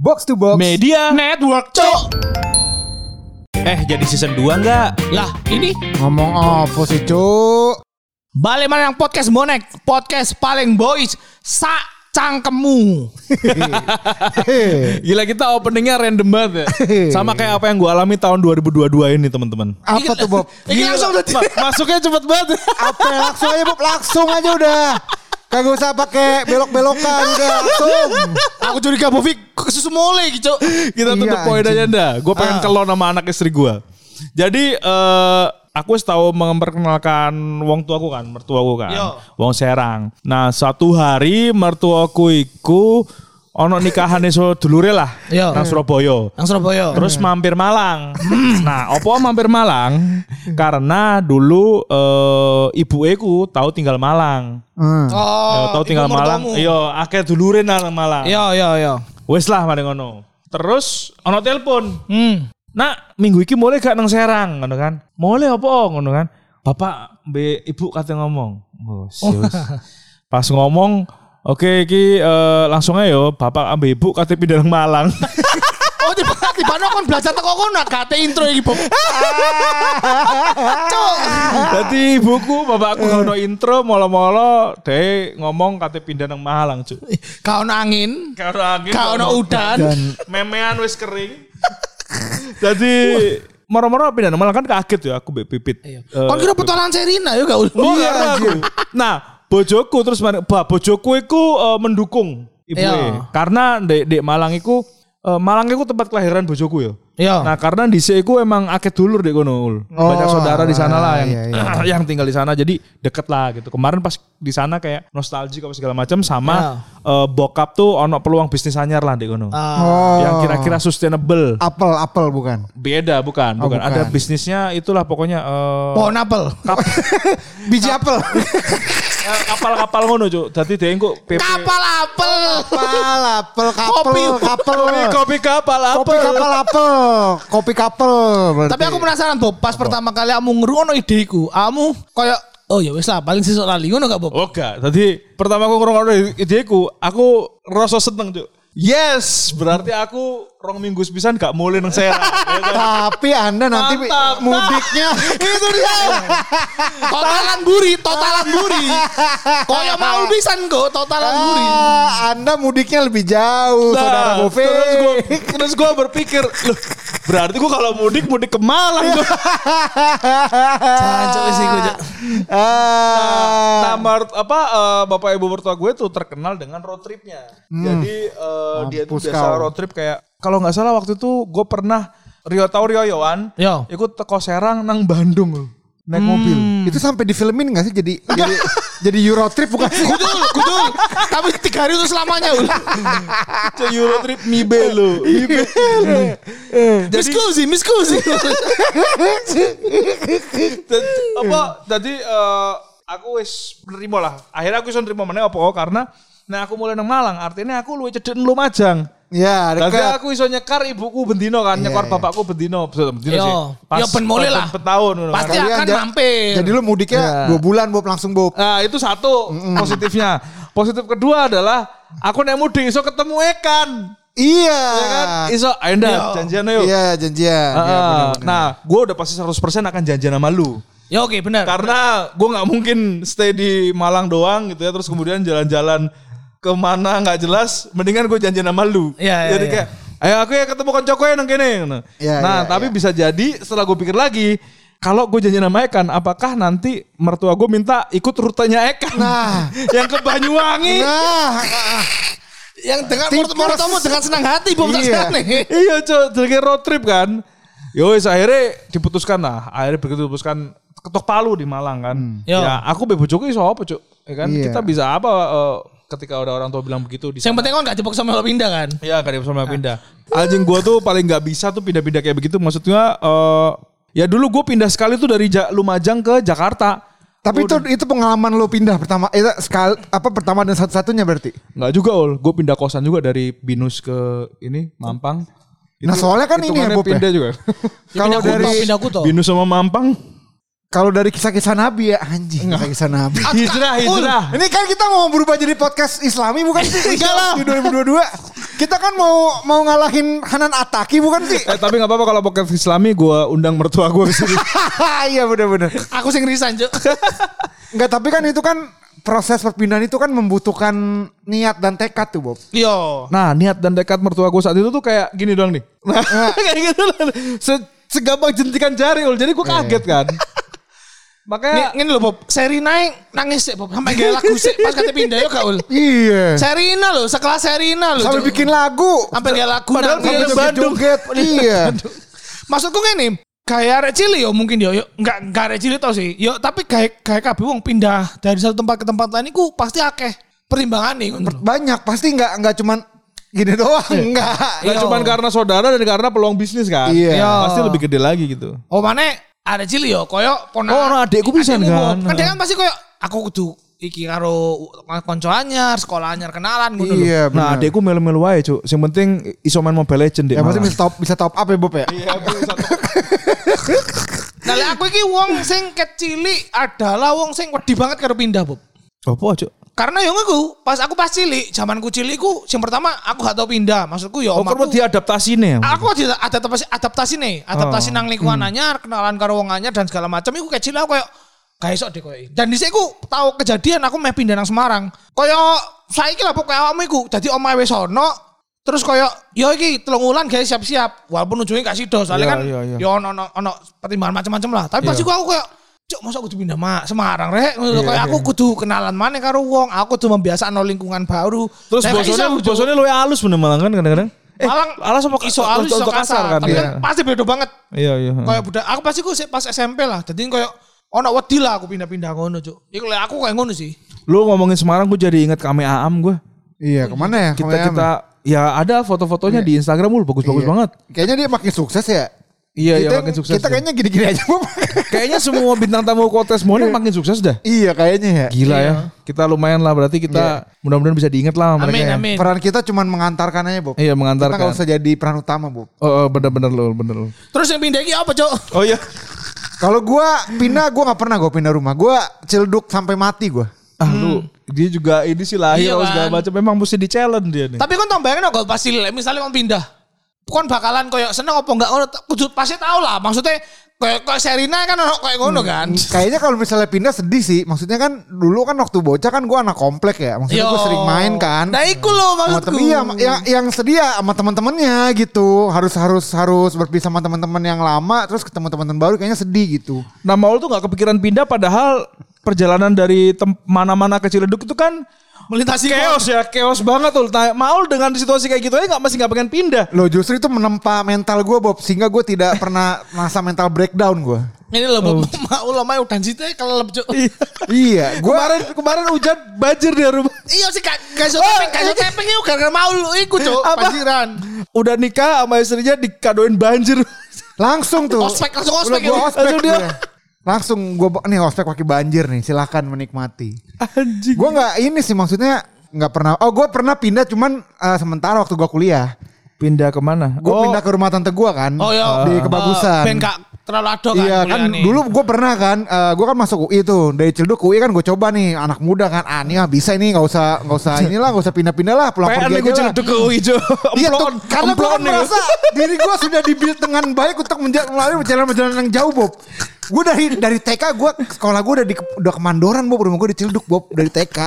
Box to Box. Media. Network, cok. Eh jadi season 2 enggak? Lah, ini? Ngomong apa sih cuk balik mana yang podcast bonek, podcast paling boys sa cangkemu. Gila kita openingnya random banget ya. Sama kayak apa yang gue alami tahun 2022 ini teman-teman. Apa tuh Bob? Ini langsung. Ma- Masuknya cepet banget. Apa langsung aja Bob? Langsung aja udah Kagak usah pakai belok-belokan langsung Aku curiga Bovik susu mole gitu. Kita tutup Iya, poin aja dah Gue pengen Ah. kelon sama anak istri gue Jadi eh Aku wis tahu memperkenalkan wong tuaku kan, mertuaku kan, Yo. wong Serang. Nah satu hari mertuaku iku ono nikahan so dulure lah, Yo. nang Surabaya. Yang Surabaya. Terus mampir Malang. nah, opo mampir Malang? Karena dulu eh ibu ku tahu tinggal Malang. Hmm. Ya, Oh, tahu tinggal ibu Malang. Iya, akeh dulure nang Malang. Iya, iya, iya. Wes lah mari ngono. Terus ono telepon. Hmm. Nak, minggu iki mulai gak nang Serang ngono kan? Mulai apa ngono kan? Bapak mbek ibu kate ngomong. Oh. Pas ngomong, oke iki eh, langsung aja yo, bapak ambek ibu pindah nang Malang. Oh, tiba tiba kon belajar teko kono kate intro iki. Cok. Jadi ibuku, bapakku ono intro molo-molo deh ngomong kate pindah nang Malang, Cuk. Kau angin, Karo angin, kau ono udan. Dan memean wis kering. Jadi moro-moro pindah nang Malang kan kaget ya aku mbek Pipit. Iya. Eh, Kon kira petualang Serina ya gak Oh, Iya, aku. Nah, bojoku terus bah, bojoku iku eh, mendukung ibu Iya. Karena di, di Malang iku eh, Malang iku tempat kelahiran bojoku ya. Iya. Nah, karena di iku emang akeh dulur di kono. Ul. Banyak Oh, saudara di sana lah yang iya, iya. yang tinggal di sana jadi deket lah gitu. Kemarin pas di sana kayak nostalgia apa segala macam sama eh, bokap tuh ono peluang bisnis anyar lah di kono. Oh Yang kira-kira sustainable. Apel Apel bukan Beda bukan, Oh, bukan. bukan. Ada bisnisnya itulah pokoknya eh, pohon apel. Biji apel kapal-kapal ngono, Cuk. Dadi dia engko Kapal apel. Apel Apel Kapel Kopi. Kapel Kopi, kopi kapal apa? Kopi kapal apel Kopi berarti. Tapi aku penasaran Bob, pas pertama kali kamu ngerungono ideku, kamu kayak oh ya wis lah paling sesuk lali ngono gak Bob? Oh enggak. Tadi pertama aku ngrungokno ideku, aku rasa seneng, Cuk. Yes, berarti aku rong minggu sepisan gak mulai nang Serang. ya kan? Tapi anda nanti Mantap. mudiknya Itu dia. Totalan buri, totalan buri. Koyo mau pisan kok totalan buri. Ah, Anda mudiknya lebih jauh, saudara Nah, terus gue terus gue berpikir, loh, berarti gue kalau mudik mudik ke Malang gua. Jancuk sih gue. Ah. Nah, apa eh, bapak ibu mertua gue tuh terkenal dengan road tripnya. Jadi eh, dia tuh biasa kau. road trip kayak kalau nggak salah waktu itu gue pernah Rio tau Rio Yowan, Yo. ikut teko Serang nang Bandung loh, naik mobil. Itu sampai difilmin gak sih jadi jadi jadi Euro trip bukan sih? Kudul, kudul. Tapi tiga hari itu selamanya. Ul. Cek Euro trip Mibe lo, Mibe. Miskusi, miskusi. Dan apa? Jadi eh, aku wis nerima lah. Akhirnya aku bisa nerima mana apa karena Nah aku mulai nang Malang, artinya aku luwih cedek lu Ya, Tapi dekat. aku iso nyekar ibuku bendino kan, nyekar iya. bapakku bendino, Betul, bendino Yo. sih. Yo, ben mulai lah. Petahun ngono kan. Pasti Kalian akan mampir. Jadi lu mudiknya Iya. dua bulan Bob langsung Bob. Nah, itu satu positifnya. Positif kedua adalah aku naik mudik iso ketemu Ekan. Iya. Ya kan? Iso ayo ndak Yo. janjian yuk. Iya janjian. Iya, ah. nah, gue udah pasti 100% akan janjian sama lu. Ya oke benar. Karena gue nggak mungkin stay di Malang doang gitu ya, terus kemudian jalan-jalan ke mana nggak jelas, mendingan gue janjian sama lu. Iya, iya, Jadi iya. kayak, ayo aku ya ketemu koncoku ya nang kene. Nah, Iya, nah iya, tapi iya. bisa jadi setelah gue pikir lagi, kalau gue janjian sama Ekan, apakah nanti mertua gue minta ikut rutenya Ekan? Nah. yang ke Banyuwangi. Nah, yang dengan kamu dengan senang hati Bob tak Iya. iya cuy, jadi road trip kan. Yowes akhirnya diputuskan lah. Akhirnya begitu diputuskan ketok palu di Malang kan. Yo. Ya aku bebo Jokowi iso apa cuk? Ya kan Iya. kita bisa apa eh, ketika ada orang tua bilang begitu di Yang penting kan gak jebak sama lo pindah kan. Iya gak ada sama pindah. Anjing gua tuh paling nggak bisa tuh pindah-pindah kayak begitu. Maksudnya eh ya dulu gue pindah sekali tuh dari Ja- Lumajang ke Jakarta. tapi itu itu pengalaman lu pindah pertama itu sekali apa pertama dan satu-satunya berarti. Nggak juga ul, gue pindah kosan juga dari Binus ke ini Mampang. Nah, soalnya kan ini ya, Bob, ya. pindah juga. Kalau pindah dari. Binus sama Mampang. Kalau dari kisah-kisah Nabi ya anjing kisah-kisah Nabi. Hijrah, hijrah. Ini kan kita mau berubah jadi podcast Islami bukan sih? Enggak lah. Di 2022. Kita kan mau mau ngalahin Hanan Ataki bukan sih? Eh tapi nggak apa-apa kalau podcast Islami gue undang mertua gue ke sini. Iya bener-bener. Aku sing resign, Cuk. Enggak tapi kan itu kan proses perpindahan itu kan membutuhkan niat dan tekad tuh Bob. Yo. Nah niat dan dekat mertua gue saat itu tuh kayak gini doang nih. Nah, kayak gitu lah. Se- Segampang jentikan jari ul. Jadi gue kaget kan. Makanya ini loh Bob, Serina yang nangis sih Bob. Sampai gaya lagu sih pas kata pindah ya Ul. Iya. Serina loh, sekelas Serina loh. Sampai bikin lagu. Sampai gaya lagu Padahal Sampai Bandung. joget-joget. Iya. Maksudku gini, kayak arek cilik yo mungkin yo, yo enggak enggak arek cilik tau sih. Yo tapi kayak kayak kabeh wong pindah dari satu tempat ke tempat lain iku pasti akeh pertimbangan nih. Banyak pasti nggak nggak cuman gini doang enggak. nggak Iya. cuma karena saudara dan karena peluang bisnis kan. Iya. Pasti lebih gede lagi gitu. Oh mana ada cilik yo koyo ponak. Oh, nah, adekku bisa kan. Kan dia kan pasti koyo aku kudu iki karo konco anyar, sekolah anyar kenalan ngono lho. Iya Nah benar. adekku melu-melu aja cuk. Yang penting iso main Mobile Legend deh. Ya pasti bisa top bisa top up ya Bob ya. Iya, Nah, aku iki wong sing kecilik adalah wong sing wedi banget karo pindah, Bob. Apa cuk? Karena yang aku pas aku pas cilik, cilik ku yang pertama aku gak tau pindah. Maksudku ya Oh, omaku. diadaptasi nih. Aku ada adaptasi adaptasi nih, adaptasi Oh. nang lingkungan anyar, kenalan karo wong anyar dan segala macam iku kecil aku kayak gak iso deh koyo. Dan dhisik ku tahu kejadian aku meh pindah nang Semarang. Koyo saiki lah pokoknya awakmu iku dadi omahe wis ono terus koyo yo iki telung wulan guys siap-siap walaupun ujungnya gak sido soalnya Iya, kan iya, iya. yo ono ono ono pertimbangan macam-macam lah. Tapi pas Iya. iku aku kayak Cuk, masa kudu pindah mak Semarang rek Iya, kayak aku iya. kudu kenalan mana karo wong, aku kudu membiasakan lingkungan baru. Terus Nah, bosone bosone lu halus bener malah kan kadang-kadang. Eh, Malang alas apa iso halus iso kasar, kan? Tapi Iya. kan pasti beda banget. Iya iya. Kayak budak aku pasti ku pas SMP lah. Jadi kayak ono wedi lah aku pindah-pindah ngono, Cuk. Iku lek aku kayak ngono sih. Lu ngomongin Semarang gue jadi inget Kame Aam gue. Iya ke mana ya? Kita Ke mana? kita ya ada foto-fotonya di Instagram lu bagus-bagus Iya. banget. Kayaknya dia makin sukses ya. Iya iya kita, makin sukses. Kita deh. kayaknya gini-gini aja Bob. kayaknya semua bintang tamu kontes Morning makin sukses dah. iya kayaknya ya. Gila ya. Kita lumayan lah berarti kita mudah-mudahan bisa diinget lah mereka Amin ya. amin. Peran kita cuma mengantarkan aja Bob. Iya Kita nggak mengantarkan. usah jadi peran utama Bob. Oh, oh bener-bener lo bener lo. Terus yang pindah iki apa, Cuk? Oh iya. Kalau gua pindah, gua nggak pernah gua pindah rumah. Gua cilduk sampai mati gua. Ah lu dia juga ini sih lahir Iya, atau segala kan. macam memang mesti di challenge dia nih. Tapi kan tau bayangin kok pasti misalnya mau pindah. Kon bakalan koyo seneng apa enggak ngono kudu pasti tahu lah. Maksudnya kayak kayak Serina kan ono kayak ngono kan. Kayaknya kalau misalnya pindah sedih sih. Maksudnya kan dulu kan waktu bocah kan gua anak komplek ya. Maksudnya gua Yo. sering main kan. Nah, iku loh sama maksudku. temen, iya, yang, yang sedih ya sama teman-temannya gitu. Harus harus harus berpisah sama teman-teman yang lama terus ketemu teman-teman baru kayaknya sedih gitu. Nah Maul tuh nggak kepikiran pindah padahal perjalanan dari mana-mana ke Ciledug itu kan melintasi chaos ya, chaos banget tuh. Nah, Maul dengan situasi kayak gitu aja nggak masih nggak pengen pindah. Loh justru itu menempa mental gue Bob sehingga gue tidak pernah merasa mental breakdown gue. Ini loh, oh. mau lo mau dan situ kalau lebih iya, gue Kemarin kemarin hujan banjir di rumah. Iya sih gak iso tepeng, iso tepeng itu gara-gara mau lu iku cuk Apa? banjiran. Udah nikah sama istrinya dikadoin banjir. langsung tuh. Ospek, langsung ospek gua ya. ospek Langsung dia. Langsung gue nih ospek pakai banjir nih, silakan menikmati. Anjing. Gue nggak ini sih maksudnya nggak pernah. Oh gue pernah pindah cuman eh, sementara waktu gue kuliah. Pindah ke mana? Gue pindah ke rumah tante gue kan. Oh iya, di eh, kebagusan. Gak terlalu ado kan. Iya kan nih. dulu gue pernah kan, gue kan masuk UI tuh dari Cilduk UI kan gue coba nih anak muda kan, ah ini bisa ini nggak usah nggak usah inilah nggak usah pindah-pindah lah pulang pergi gue aja celeduk ke hijau. Iya tuh, karena gue kan merasa diri gue sudah dibuild dengan baik untuk melalui perjalanan-perjalanan yang jauh Bob. Gue dari dari TK gue sekolah gue udah di udah kemandoran Bob rumah gue di Cilduk Bob dari TK.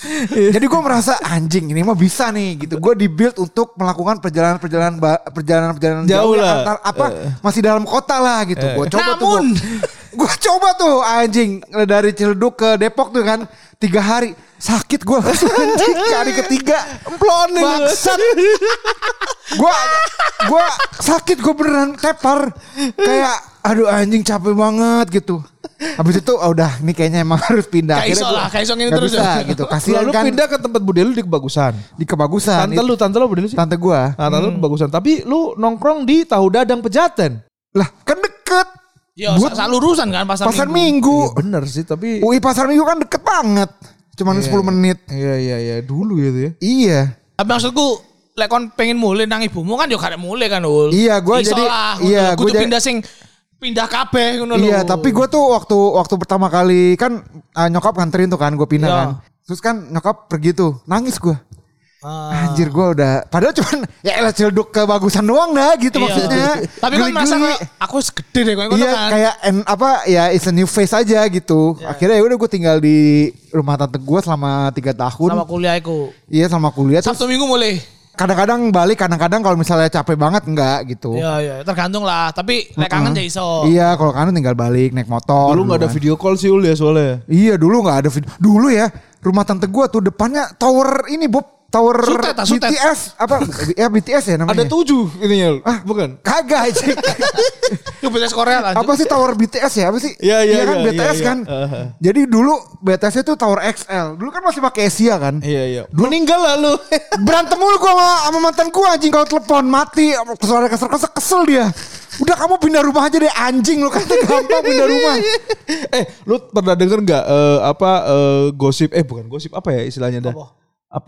Jadi gue merasa anjing ini mah bisa nih gitu. Gue dibuild untuk melakukan perjalanan-perjalanan ba- perjalanan-perjalanan Jauh jauh, lah. antar apa masih dalam kota lah gitu. Gue coba Namun. tuh. Gue coba tuh anjing dari Cilduk ke Depok tuh kan tiga hari sakit gue anjing hari ketiga Emplon nih. Bangsat. gua gua sakit gua beneran tepar kayak aduh anjing capek banget gitu habis itu oh, udah ini kayaknya emang harus pindah gua lah, ngene nggak terus bisa ya. gitu kasihan kan pindah ke tempat bude lu di kebagusan. di kebagusan Tante lu, tante lu bude lu sih? tante gua Nah, tante lu kebagusan. Tapi lu nongkrong di Tahu Dadang Pejaten. lah kan deket Yo, Buat- sa- salurusan kan pasar, pasar minggu. minggu, Iya bener sih, tapi UI pasar minggu kan deket banget cuman 10 menit Iya iya iya dulu gitu ya. iya Tapi maksudku lek kon pengen mulai nang ibumu kan yo gak ada mulai kan ul. Iya, gua Iso jadi- iya, gua kudu jadi- pindah sing pindah kabeh ngono lho. Iya, tapi gue tuh waktu waktu pertama kali kan uh, nyokap nganterin tuh kan gue pindah Iya. kan. Terus kan nyokap pergi tuh, nangis gue. Ah. Anjir gue udah padahal cuman ya elah cilduk kebagusan doang dah gitu Iya. maksudnya. Tapi kan merasa aku segede deh Iya kan. kayak en, apa ya it's a new face aja gitu. Iya. Akhirnya ya udah gue tinggal di rumah tante gue selama tiga tahun. sama kuliahku. Iya sama kuliah. Terus Sabtu Minggu mulai. Kadang-kadang balik, kadang-kadang kalau misalnya capek banget enggak gitu. Iya iya tergantung lah. Tapi lek kangen ya iso. Iya kalau kangen tinggal balik naik motor. Dulu nggak ada kan. video call sih Ul ya soalnya. Iya dulu nggak ada video. Dulu ya rumah tante gue tuh depannya tower ini Bob. Tower Sutet, ah, sutet. BTS apa ya BTS ya namanya. Ada tujuh ininya. Ah, bukan. Kagak aja. Itu BTS Korea lah. apa sih tower BTS ya? Apa sih? Iya, iya, kan iya, BTS iya, iya. kan. Uh-huh. Jadi dulu BTS itu tower XL. Dulu kan masih pakai Asia kan. Iya iya. Meninggal lalu. Berantem mulu gua sama, sama mantan gua anjing kalau telepon mati. Suara kesel-kesel kesel dia. Udah kamu pindah rumah aja deh anjing lu kata gampang pindah rumah. eh, lu pernah denger nggak eh, apa eh, gosip? Eh, bukan gosip apa ya istilahnya dah? Apa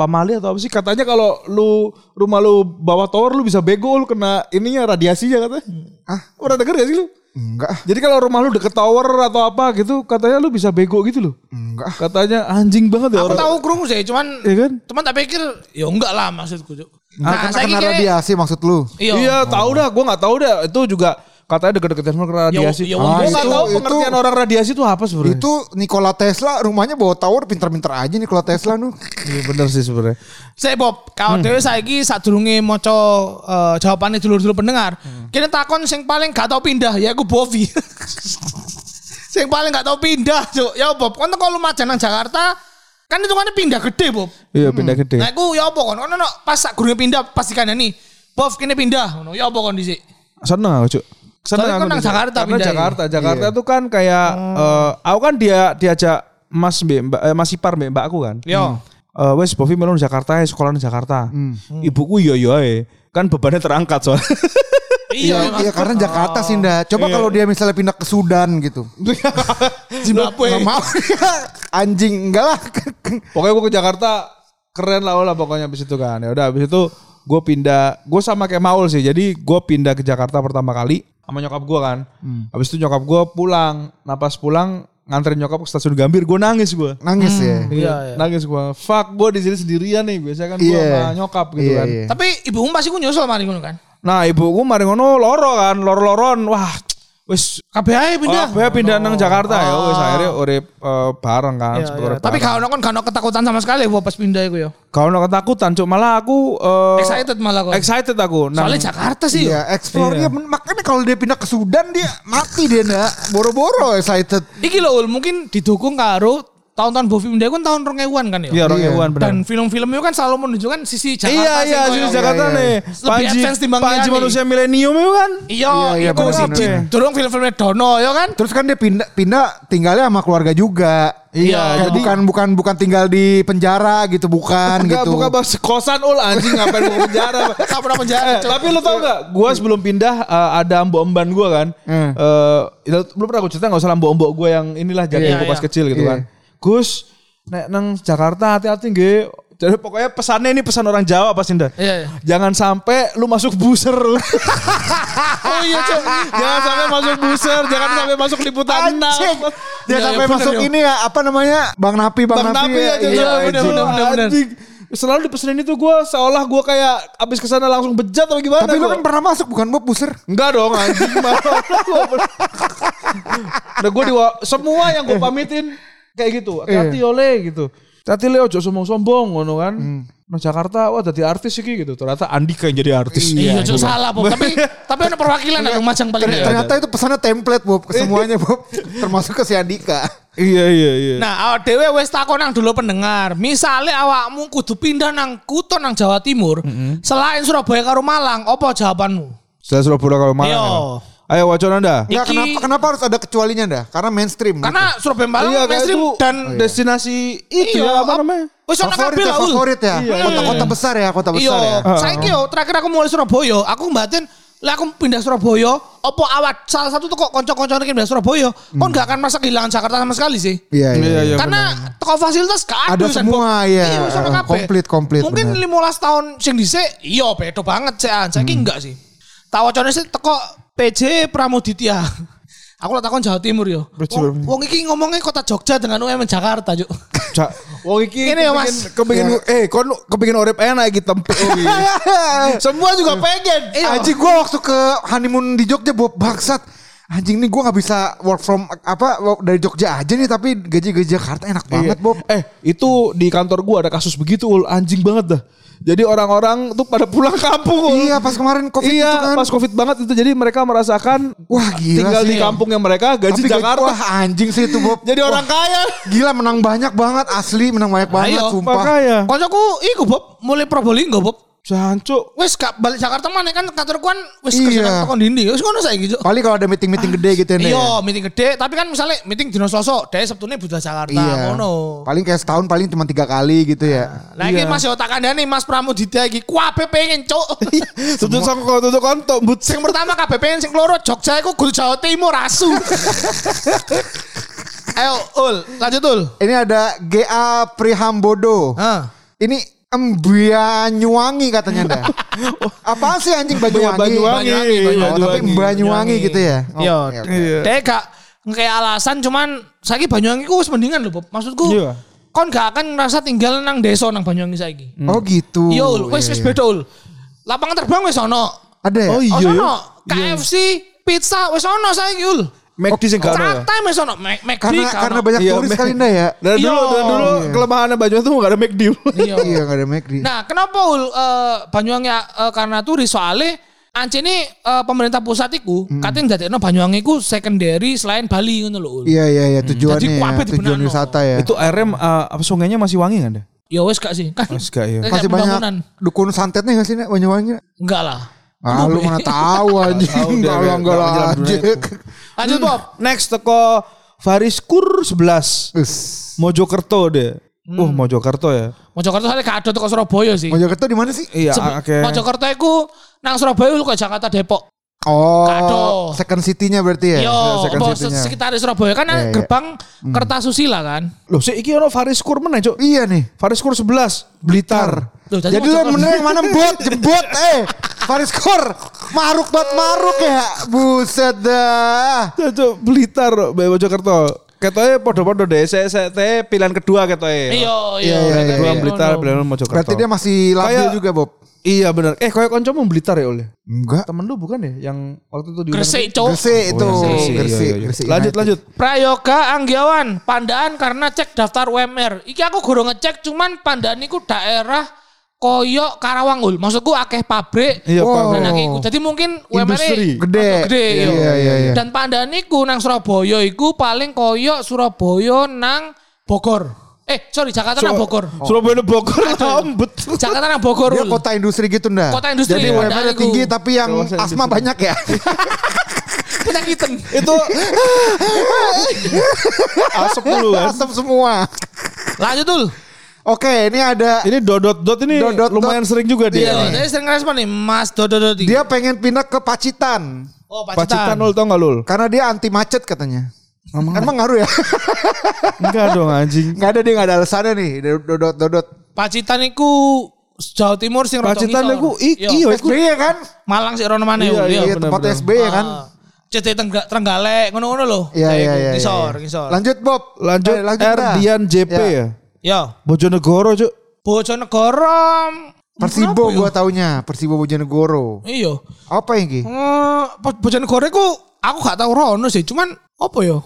mali atau apa sih? Katanya kalau lu rumah lu bawah tower lu bisa bego lu kena ininya radiasinya katanya. Ah. Pernah denger gak sih lu? Enggak. Jadi kalau rumah lu deket tower atau apa gitu, katanya lu bisa bego gitu loh. Enggak. Katanya anjing banget ya Aku orang. tahu krungu sih, cuman Iya kan? teman tak pikir ya enggak lah maksudku. Enggak Nah, kena, saya kena radiasi maksud lu. iya. Iya, tahu dah. Gua nggak tahu dah. Itu juga katanya deket-deket sama kena radiasi. ya, Gua Ah, nggak itu- tahu itu- pengertian orang radiasi itu apa sebenarnya. Itu Nikola Tesla rumahnya bawa tower pinter-pinter aja Nikola Tesla nu. Iya bener sih sebenarnya. Saya Bob, kalau Hmm. dhewe saiki sadurunge maca uh, jawabane dulur-dulur pendengar. Hmm. Kene takon sing paling gak tau pindah ya aku Bovi. sing paling gak tau pindah, Cuk. Ya Bob, kon teko Lumajang nang Jakarta kan itu kan pindah gede, Bob. Iya pindah gede. Nah, aku ya apa? Ono no, pas sak gurunge pindah pas dikandani. Bob kene pindah ngono. Ya apa kon dhisik? Seneng aku. Soalnya kan aku nang Jakarta Karena pindah Jakarta, Jakarta Iya. tuh kan kayak eh, aku kan dia diajak Mas Mbak, Mbak eh, Mas Ipar Mbak mbakku kan. Yo. Eh wes Bovi melu di Jakarta ya sekolah di Jakarta. Hmm. Ibuku iya iya ae. Kan bebannya terangkat soalnya. Iya, iya karena Jakarta sih nda. Coba Iya. kalau dia misalnya pindah ke Sudan gitu. Zimbabwe. Nggak mau anjing enggak lah. pokoknya gue ke Jakarta keren lah lah pokoknya habis itu kan. Ya udah habis itu gue pindah, gue sama kayak Maul sih. Jadi gue pindah ke Jakarta pertama kali sama nyokap gue kan. Hmm. Habis itu nyokap gue pulang. Nah pas pulang nganterin nyokap ke stasiun Gambir, gue nangis gue. Nangis ya. Iya, iya. Nangis gue. Fuck gue di sini sendirian nih. Biasanya kan gue Iya. sama nyokap gitu Iya, kan. iya. Tapi ibumu pasti ku nyusul mari ngono kan. Nah ibuku mari ngono loro kan, loro-loron. Wah, wis Kabeh ae pindah. Oh, pindah nang Jakarta ya. Wis akhirnya urip eh, bareng kan. Iya, iya. Tapi gak ono kon gak ono ketakutan sama sekali Bob pas pindah iku ya. Kau no ketakutan, cuk malah aku eh, Excited malah kok. excited aku. Nang- Soalnya Jakarta sih. Iya, explore dia makanya kalau dia pindah ke Sudan dia mati dia ndak. Boro-boro excited. Iki lho Ul, mungkin didukung karo tahun-tahun Bovi pindah kan tahun 2000-an kan ya. Iya Iya. benar. Dan film-filmnya kan selalu menunjukkan sisi Jakarta iya sing iya koyo- sisi Jakarta iya, iya. nih. Lebih Panji advance timbang Panji manusia milenium itu kan. Iya, Iya, iya, iku bener, siji. film-filmnya Dono ya kan? Terus kan dia pindah pindah tinggalnya sama keluarga juga. Iya, Kayak jadi- bukan bukan bukan tinggal di penjara gitu bukan Enggak, gitu. bukan bahas kosan ul anjing ngapain mau penjara. Gak pernah penjara. Eh, tapi lu tau gak, gue sebelum pindah eh, ada mbok-emban gue kan. Hmm. Eh, itu belum pernah gue cerita gak usah lah mbok-mbok gue yang inilah jadi Iya, gue pas iya. kecil gitu Iya. kan. Gus, nek nang Jakarta hati-hati nggih. Jadi pokoknya pesannya ini pesan orang Jawa pas Indah. Iya, iya. Jangan sampai lu masuk buser. Oh iya, Cuk. jangan sampai masuk buser, jangan sampai masuk liputan enam. Anjing. Dia Iya, sampai bener, masuk yo. ini ya apa namanya? Bang Napi, Bang, Bang Napi ya. aja Iya, tuh, bener, bener. Anjing. Selalu dipesenin itu gue seolah gue kayak abis ke sana langsung bejat atau gimana. Tapi lu kan pernah masuk bukan Bob buser? Enggak dong anjing Nah gue di semua yang gue pamitin kayak gitu. Hati-hati oleh gitu. Hati Leo ojo sombong-sombong ngono kan. Nah Jakarta wah jadi artis iki gitu. Ternyata Andika yang jadi artis. Iya, Cuk, salah, Bob. Tapi tapi ada perwakilan ada Lumajang paling Ternyata, ternyata itu pesannya template Bob ke semuanya Bob. Termasuk ke si Andika. Iya iya iya. Nah, awak dhewe wis takon nang dulu pendengar. Misale awakmu kudu pindah nang Kuto nang Jawa Timur, selain Surabaya karo Malang, apa jawabanmu? Saya Surabaya kalau mana? Ayo. Ayo wacana anda. Enggak Iki- kenapa kenapa harus ada kecualinya dah? Karena mainstream. Karena Surabaya Malang Iya mainstream itu dan destinasi itu Iya, ya apa ap- namanya? Wis gitu. kabeh ya, lah. Favorit ya. Iya, Kota-kota besar ya, kota besar ya. Iya, saiki yo terakhir aku mulai Surabaya, aku mbatin lah aku pindah Surabaya, opo awat salah satu tuh kok konco-konco pindah Surabaya, kok nggak akan merasa kehilangan Jakarta sama sekali sih. Iya, iya. Iya, iya. Karena toko fasilitas gak Ada kan, semua, Bob. iya. Iya, Eh, kabeh. komplit, komplit, Mungkin bener. 15 tahun sing dhisik iya beda banget sih. Saiki enggak sih. Tak wacane sih teko PJ Pramuditya. Aku lah takon Jawa Timur yo. Wong, iki ngomongnya kota Jogja dengan UMN Jakarta, Juk. Cak, wong iki Ini ya, Mas. Kepingin eh kon kepingin urip enak iki tempe. iya. Semua juga pengen. Iya. Anjing gue waktu ke honeymoon di Jogja Bob bangsat. Anjing nih gue nggak bisa work from apa dari Jogja aja nih tapi gaji-gaji Jakarta enak banget Iya. Bob. Eh, itu di kantor gua ada kasus begitu, ul anjing banget dah. Jadi orang-orang tuh pada pulang kampung. Iya pas kemarin covid iya, itu kan. pas Covid banget itu jadi mereka merasakan Wah gila tinggal sih. di kampungnya mereka gaji Tapi gaji- Jakarta. Wah anjing sih itu Bob. Jadi orang kaya. Gila menang banyak banget asli menang banyak banget Ayo, sumpah. Makanya. Koncoku iku Bob, mulai Probolinggo Bob. Jancuk. Wes gak balik Jakarta mana kan kantorku kan wes Iya. kon dindi. Wes ngono saiki, Juk. Paling kalau ada meeting-meeting gede gitu ya. Iya, meeting gede, tapi kan misalnya meeting dino Selasa, dhewe Sabtune budal Jakarta Iya. ngono. Paling kayak setahun paling cuma tiga kali gitu ya. Lah iki Mas yo tak kandhani Mas Pramudita iki kuabe pengen, Cuk. Tutup sangko tutup kontok but. sing pertama kabeh pengen sing keloro Jogja iku guru Jawa Timur asu. Ayo, Ul, lanjut Ul. Ini ada GA Prihambodo. Ini Embanyuwangi katanya dah. Apaan sih anjing Banyuwangi? Banyuwangi, Banyuwangi, Oh, tapi Banyuwangi. Banyuwangi gitu ya. Oh, Iya, oke. Iya. Dek gak kayak alasan cuman saiki Banyuwangi ku wis mendingan lho, Bob. Maksudku Iya. kon gak akan ngerasa tinggal nang desa nang Banyuwangi saiki. Oh gitu. Iya, Ul, wis Iya, wis iya. beda Ul. Lapangan terbang wis ono. Ada ya? Oh iya. Oh, iya. ono. KFC, pizza wis ono saiki Ul. McD sing gak ada ya. Catai wis ono. Mac- McD Karena gak karena banyak Iya, turis kali ndak ya. Dan Iya. dulu dan dulu Iya. kelemahannya Banyuwangi tuh gak ada McD. Iya. Iya nggak ada McD. Nah, kenapa ul eh, Banyuwangi eh, karena turis soalnya Anci ini eh, pemerintah pusat iku katanya dadekno Banyuwangi iku secondary selain Bali ngono lho. Ul. Iya iya iya tujuannya Jadi ya, tujuan wisata ya. Itu RM apa sungainya masih wangi kan deh? Ya wes gak sih? Kan Mas gak ya. masih banyak dukun santetnya nggak sih Banyuwangi? Enggak lah. Ah lu mana tahu anjing. Enggak lah enggak lah Lanjut Bob. Next teko Fariskur 11 Us. Mojokerto deh. Uh Mojokerto ya. Mojokerto ada tuh ke Surabaya sih. Mojokerto di mana sih? Iya oke. Mojokerto iku nang Surabaya lu ke Jakarta Depok. Oh, Kado. second city-nya berarti ya? Yo, second bos city-nya. sekitar Surabaya kan Iya, iya. gerbang Kertasusila kan. Loh, sih iki ono Fariskur mana, Cuk? Iya nih. Fariskur 11 Blitar. Tadi Jadi lu Mojokerto- bener yang mana bot, jebot eh. Faris Kor, maruk bat maruk ya. Buset dah. Cuk, Blitar, Mbak Mojokerto. Ketoke podo-podo deh, saya pilihan kedua ketoke. Iya, iya. Iya, iya, Kedua. Blitar, pilihan Mojokerto. Berarti dia masih labil juga Bob. Iya benar. Eh kayak koncomu Blitar ya oleh. Enggak. Temen lu bukan ya yang waktu itu di Gresik. Gresik itu. Oh, Gresik, Gresik, iya, iya. Gresik Lanjut lanjut. Prayoga Anggiawan, pandaan karena cek daftar UMR. Iki aku guru ngecek cuman pandaan iku daerah koyo Karawang ul. Maksudku akeh pabrik. Iya, Wow. Dan iku. Jadi mungkin UMR. Gede. Gede. Iya, iya. iya, iya. Dan pandaan iku nang Surabaya iku paling koyo Surabaya nang Bogor. Eh, sorry Jakarta nang Bogor. Surabaya ini Bogor rambut. Jakarta nang Bogor. Dia kota industri gitu ndak? Kota industri, Jadi UMR tinggi tapi yang asma industri. banyak ya. Penyakitan. itu asap dulu kan. Asam semua. Lanjut dul. Oke, ini ada Ini dodot dot ini Dot, dot, lumayan dot. sering juga dia. Iya, jadi sering respon nih Mas Dodo Dodi. dia pengen pindah ke Pacitan oh, Pacitan lul tau gak lul? karena dia anti macet katanya. Emang ngaruh ya? Enggak dong anjing. Nggak ada dia nggak ada alasannya nih. Dodot dodot. Pacitan iku Jawa Timur sing Pacitan ngisor. iku i- Iya. SBY kan? Malang sih rono mana Iya, iya. Iya tempat. SBY kan? CT Tengga- Trenggalek ngono-ngono loh. Iya iya iya. Ngisor, iya. ngisor. Lanjut Bob. Lanjut, Eh, R dah. Dian JP Ya. ya. Ya, Bojonegoro cuk. Bojonegoro. Persibo ya? gua taunya, Persibo Bojonegoro. Iya. Apa yang ki? Eh, Bo- Bojonegoro iku aku gak tahu rono sih, cuman apa ya?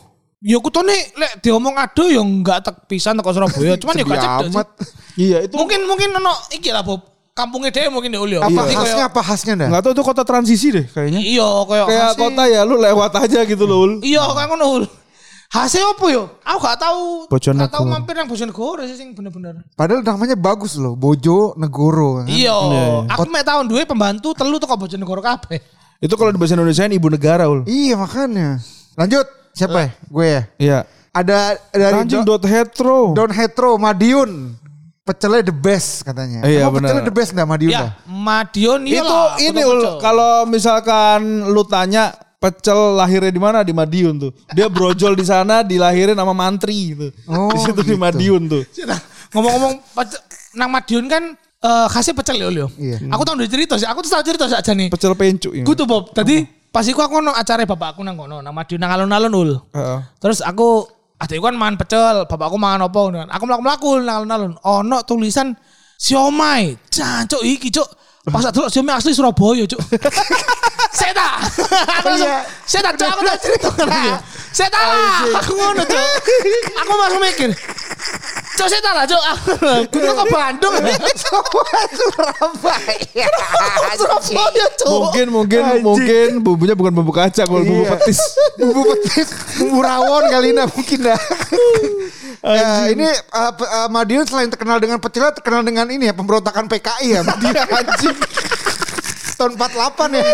Ya kutone lek diomong ado ya enggak tek pisan teko Surabaya, cuman ya gak cedek. Iya itu. Mungkin mungkin ono iki lah Bob. Kampungnya dia mungkin ya Ul ya. Apa Jadi khasnya apa khasnya dah? Enggak tahu itu kota transisi deh kayaknya. Iya, kayak Kayak khasnya- kota ya lu lewat aja gitu loh. Ul. Iya, kayak ngono Ul. Hasil apa yo? Aku gak tahu. Bojonegoro. Gak tahu mampir yang Bojonegoro sih sing bener-bener. Padahal namanya bagus loh, Bojo Negoro. kan? Iya, aku mek tahun duwe pembantu telu teko Bojonegoro kabeh. Itu kalau di bahasa Indonesia ibu negara ul. Iya makanya. Lanjut, siapa ya? Gue ya. Iya. Ada dari Anjing Do- dot hetero. Don Hetro Madiun. Pecelnya the best katanya. Iya, Emang benar. Pecelnya the best enggak Madiun dah? Ya, Madiun iya itu lah. ini kalau misalkan lu tanya pecel lahirnya di mana di Madiun tuh. Dia brojol di sana dilahirin sama mantri gitu. Oh, di situ di gitu. Madiun tuh. Nah, ngomong-ngomong nang Madiun kan eh khasnya pecel ya. Iya. Aku tahu dari cerita sih. Aku tuh tahu cerita aja nih. Pecel pencu ini. Gue tuh Bob, tadi pas iku aku ono acara bapakku nang kono, nang Madiun nang alun-alun ul. Heeh. Terus aku adikku kan mangan pecel, bapakku mangan apa ngono kan. Aku mlaku-mlaku nang alun-alun. Ono tulisan siomay. Jancuk iki, Cuk. Pas tak delok siomay asli Surabaya, Cuk. Aku langsung Seta, Cuk, aku tak cerita Seta. Aku ngono, Cuk. Aku langsung mikir. Cuk, Seta lah, Cuk. Kudu ke Bandung. Semua Surabaya. Mungkin mungkin mungkin bumbunya bukan bumbu kacang, kalau bumbu Iya. petis. bumbu petis, bumbu rawon kali ini mungkin dah. Ya, ini uh, uh, Madiun selain terkenal dengan pecelnya terkenal dengan ini ya pemberontakan PKI ya Madiun anjing. Tahun 48 ya.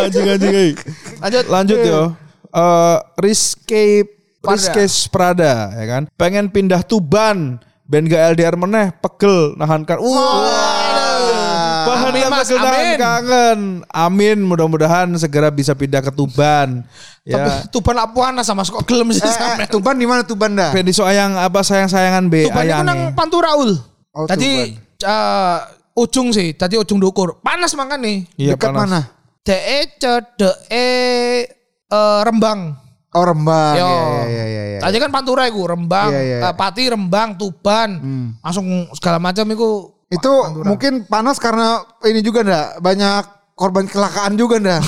Anjing anjing. Lanjut. Lanjut yo. Eh Rizky Rizky Prada ya kan. Pengen pindah Tuban. Ben gak LDR meneh pegel nahankan. Wah. Bahan Amin, Mas, pegel nahan kangen. Amin mudah-mudahan segera bisa pindah ke Tuban. Tapi Ya. Tuban apuana sama kok gelem sih Eh, eh, sampe. Tuban di mana Tuban dah? Fendi sayang apa sayang-sayangan B Tuban itu nang Pantura ul. Oh, Tadi eh, ujung sih, tadi ujung dukur. Panas makan nih. Iya, Dekat panas. mana? DE cedek eh Rembang. Oh Rembang. Yo. Ya, ya, ya, ya. Tadi kan Pantura iku, Rembang, Iya, iya. eh, Pati, Rembang, Tuban. Langsung segala macam iku. Itu mungkin panas karena ini juga ndak banyak korban kecelakaan juga ndak.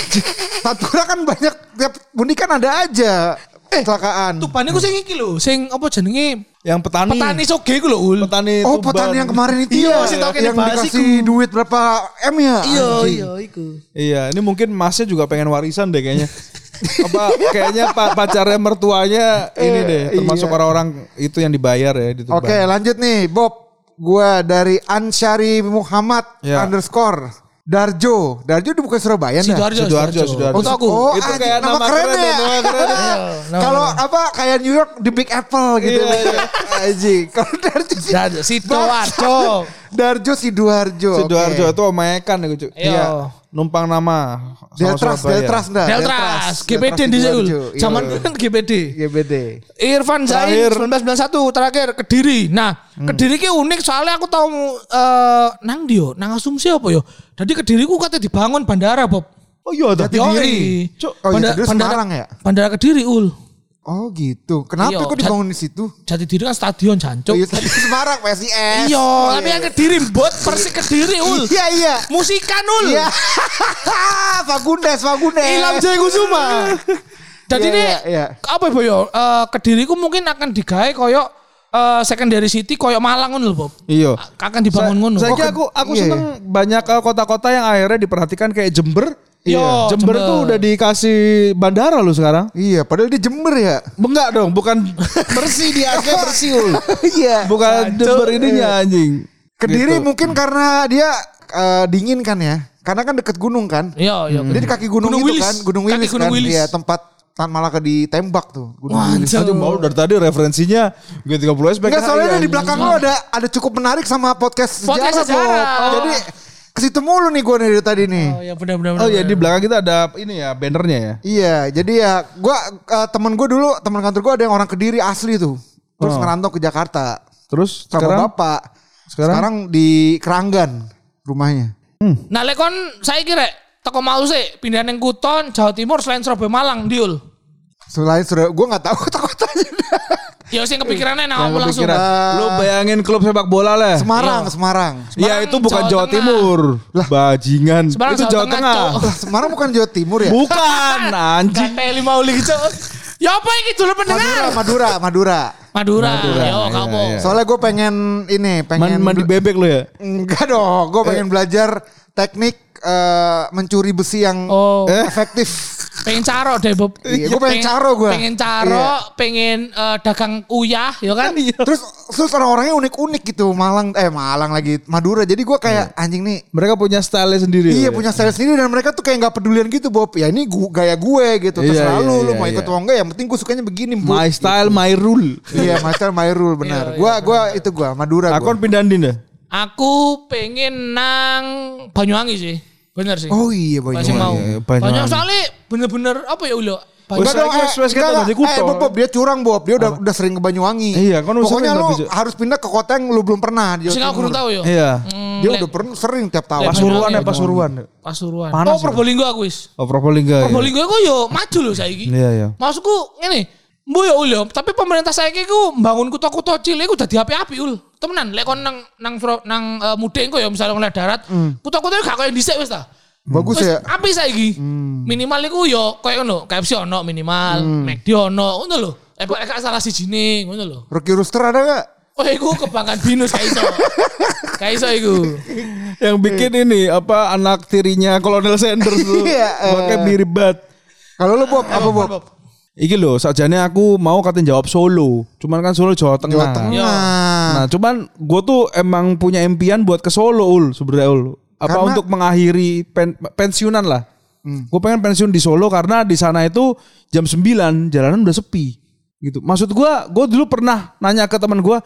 Pantura kan banyak tiap mudik kan ada aja kecelakaan. Tuban iku sing iki lho, sing apa jenenge? Yang petani. Petani soge iku lho ul. Petani Oh Tuban. petani yang kemarin itu Iya, ya, kene yang dikasih iku. duit berapa M ya? Iya, iya iku. Iya, ini mungkin masnya juga pengen warisan deh kayaknya. Apa kayaknya pa- pacarnya mertuanya ini deh, termasuk iya. orang-orang itu yang dibayar ya di Tuban. Oke lanjut nih Bob. Gua dari Ansyari Muhammad Ya. underscore Darjo. Darjo itu bukan Surabaya dah? Sidoarjo, Sidoarjo, Sidoarjo. Untuk aku. Oh, Itu anjing, kayak nama keren ya. ya, nama keren ya. nama Kalau apa kayak New York di Big Apple gitu. Iya, iya. Anjing. Kalau Darjo Sidoarjo. Darjo Sidoarjo. Sidoarjo Oke. itu omekan ya, Cuk. Iya. Numpang nama Deltras. Deltras dah. Deltras, GPD di. Seoul. Iya. Zaman kan GPD. GBD. Irfan Zain Terakhir. 1991 terakhir Kediri. Nah, Kediri ki unik soalnya aku tahu eh nang dio, nang asumsi apa yo. Jadi Kediri ku katanya dibangun bandara, Bob. Oh iya, dah. Jati diri. Yoi. Cuk, oh iya, Kediri Semarang ya? Bandara Kediri ul. Oh gitu. Kenapa Iya, kok dibangun di situ? Jati diri kan stadion jancuk. Oh iya tadi Semarang PSIS. Iya, Oh, tapi yang Kediri bot Persik Kediri ul. Iya iya. Musikan ul. Iya. Fagundes, Fagundes. Ilham Jaya Kusuma. Jadi Iya, ini iya, iya. apa ya yo? Eh, Kediri ku mungkin akan digawe koyo eh, secondary city koyo Malang ngono lho, Bob. Iya. Akan dibangun ngono. Saya aku aku iya, seneng banyak uh, kota-kota yang akhirnya diperhatikan kayak Jember. Iya, Jember, Jember. tuh udah dikasih bandara loh sekarang. Iya, padahal di Jember ya. Enggak dong, bukan bersih dia aja bersih. Ul. Iya. Bukan Jember ininya anjing. Kediri Gitu. mungkin karena dia eh, dingin kan ya. Karena kan deket gunung kan. Iya, iya. Dia di kaki gunung, Gunung itu Wilis. kan, Gunung Kaki Wilis Gunung kan. Wilis. Iya, tempat Tan Malaka ditembak tuh. Gunung Wah. Aduh mau dari tadi referensinya G30 SPK. Enggak soalnya di belakang lo ada ada cukup menarik sama podcast sejarah. Podcast sejarah. Bob. Oh. Jadi ke situ mulu nih gue dari tadi nih. Oh ya benar benar. Oh ya di belakang kita ada ini ya bannernya ya. Iya, jadi ya gua eh, temen gue dulu, teman kantor gue ada yang orang Kediri asli tuh. Terus Oh. ngerantau ke Jakarta Terus sama sekarang bapak. Sekarang? Sekarang di Keranggan rumahnya. Nah, lek kon saya kira toko mau sih pindah neng Kuton, Jawa Timur selain Surabaya Malang, Diul. Selain sudah gue nggak tahu kota-kotanya. Ya sing kepikirannya yang nah aku langsung. kepikiran. Lu bayangin klub sepak bola lah. Semarang, Semarang. Ya itu bukan Jawa Jawa. Timur. Bajingan. Semarang, itu Jawa Jawa, Tengah. Lah, Semarang bukan Jawa Timur ya? Bukan anjing. Gak lima uli gitu. Ya apa ini dulu Madura, pendengar? Madura, Madura. Madura. Yo iya, kamu. iya. Soalnya gue pengen ini, Man- pengen mandi bebek lu ya. Enggak dong, gue pengen belajar teknik eh, mencuri besi yang Oh, efektif. pengen caro deh Bob. Iya, gua pengen caro gua. Pengen caro, Iya. pengen eh, dagang uyah, ya kan? Terus terus orang-orangnya unik-unik gitu, Malang eh Malang lagi Madura. Jadi gue kayak anjing nih. Mereka punya style sendiri. Iya ya. punya style sendiri dan mereka tuh kayak nggak pedulian gitu Bob. Ya ini gu- gaya gue gitu. Iya, Terserah iya, lu, lu iya, mau ikut iya. atau enggak. Yang penting gue sukanya begini Bob. My style, my rule. Iya, my style, my rule benar. Gua gua itu gua Madura Aku gua. kan pindahan dinda. Aku pengen nang Banyuwangi sih. Bener sih. Oh iya Masih Banyuwangi. mau. iya, Banyuwangi. Banyak soalnya bener-bener apa ya ulo. Eh, wes wes kita. Eh, Bob, Bob, dia curang, Bob. Dia udah udah sering ke Banyuwangi. Iya, kan Pokoknya lu ju- harus pindah ke kota yang lu belum pernah. di Jawa Sing aku tahu yo. Iya. Dia udah pernah sering tiap tahun. Pasuruan ya. Pasuruan. Pasuruan. Panas oh, ya. Probolinggo aku wis. Oh Probolinggo. ya. Probolinggo aku yo maju loh saiki. Iya iya. Maksudku ngene, Mbo ya ul tapi pemerintah saiki ku mbangun kota-kota cilik ku dadi api-api ul. Temenan, lek kon nang nang nang uh, Mudeng ku ya misalnya ngeliat darat, kota-kota gak koyo dhisik wis ta. Bagus Wis ya. api saiki. Minimal iku yo koyo ngono, KFC ono minimal, McD ono, ngono lho. Eh kok gak salah sijine, ngono lho. Rocky Rooster ada gak? Oh iku kebanggaan binus gak iso. Gak iso iku. Yang bikin ini apa anak tirinya Kolonel Sanders tuh. Iya, eh. Pakai mirip banget. Kalau lu Bob, apa Bob? Iki loh, sajane aku mau katain jawab Solo. Cuman kan Solo Jawa Tengah. Jawa Tengah. Nah, cuman gue tuh emang punya impian buat ke Solo ul sebenarnya ul. Apa Karena- untuk mengakhiri pen- pensiunan lah. Gue pengen pensiun di Solo karena di sana itu jam 9 jalanan udah sepi gitu. Maksud gue, gue dulu pernah nanya ke teman gue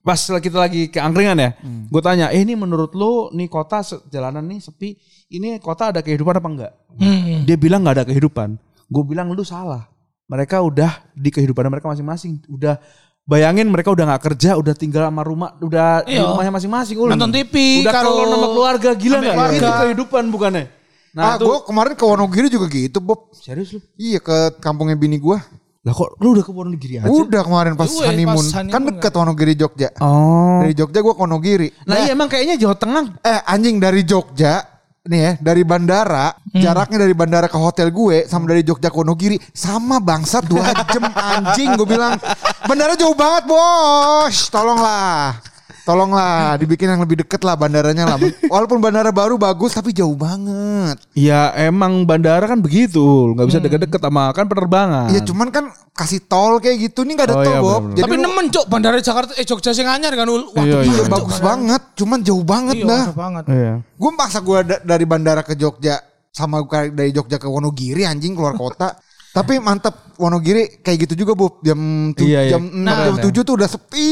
pas kita lagi ke angkringan ya. Gue tanya, eh ini menurut lo nih kota jalanan nih sepi, ini kota ada kehidupan apa enggak? Hmm. Dia bilang nggak ada kehidupan. Gue bilang lu salah. Mereka udah di kehidupan mereka masing-masing. Udah bayangin mereka udah nggak kerja, udah tinggal sama rumah, udah di Iya. rumahnya masing-masing. Nonton TV, Udah karo- kalau nama keluarga gila nggak? Itu kehidupan bukannya? ah, Nah itu gue kemarin ke Wonogiri juga gitu, Bob. serius lu? Iya, ke kampungnya bini gue. Lah kok lu udah ke Wonogiri aja? Udah kemarin pas pas honeymoon. honeymoon Kan deket Wonogiri Jogja. Oh. Dari Jogja gue ke Wonogiri. Nah iya emang kayaknya Jawa Tengah. Eh anjing dari Jogja nih ya dari bandara jaraknya dari bandara ke hotel gue sama dari Jogja ke Wonogiri sama bangsat dua jam anjing gue bilang. Bandara jauh banget bos. Tolonglah tolonglah dibikin yang lebih deket lah bandaranya lah walaupun bandara baru bagus tapi jauh banget Ya emang bandara kan begitu, nggak bisa deket-deket sama kan penerbangan. Iya cuman kan kasih tol kayak gitu nih nggak ada Oh, tol iya, Bob jadi Tapi lu- nemen cok bandara Jakarta eh Jogja sing anyar kan ul. Waduh, Iya, iya. iya bagus bandara. banget cuman jauh banget Iya, dah banget. Iya. gue maksa gue da- dari bandara ke Jogja sama kayak dari Jogja ke Wonogiri anjing keluar kota tapi mantep Wonogiri kayak gitu juga Bob jam tu- Iya, iya. jam Nah. jam tujuh tuh udah sepi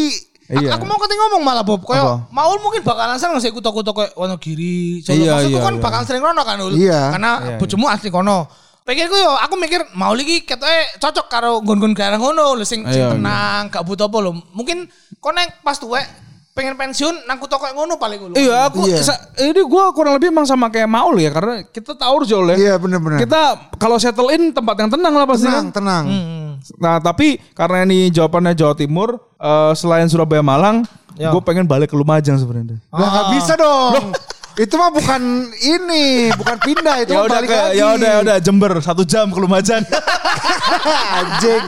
Iya. Aku mau katanya ngomong malah Bob, Apa? koyo Maul mungkin bakalan seneng sih kuto-kuto koyo Wonogiri. Solo. Iya, Maksudku iya, kan iya. bakal sering rono kan ul. Iya. Karena Iya, bojomu asli kono. Pikirku yo, aku mikir mau lagi ketoke cocok karo nggon-nggon daerah ngono lho sing, sing Iya, iya. tenang, gak butuh apa lho. Mungkin konek pas tuwek pengen pensiun nang kuto koyo ngono paling ulu. Iya, aku Iya. sa- ini gua kurang lebih emang sama kayak Maul ya karena kita tahu Jol ya. iya bener-bener Kita kalau settle in tempat yang tenang lah pasti tenang kan. tenang Hmm. Nah, tapi karena ini jawabannya Jawa Timur eh, selain Surabaya Malang, Ya. gue pengen balik ke Lumajang sebenarnya. Lah nggak bisa dong itu mah bukan ini bukan pindah itu Ya mah udah balik ke lagi ya udah ya udah Jember satu jam ke Lumajang. anjing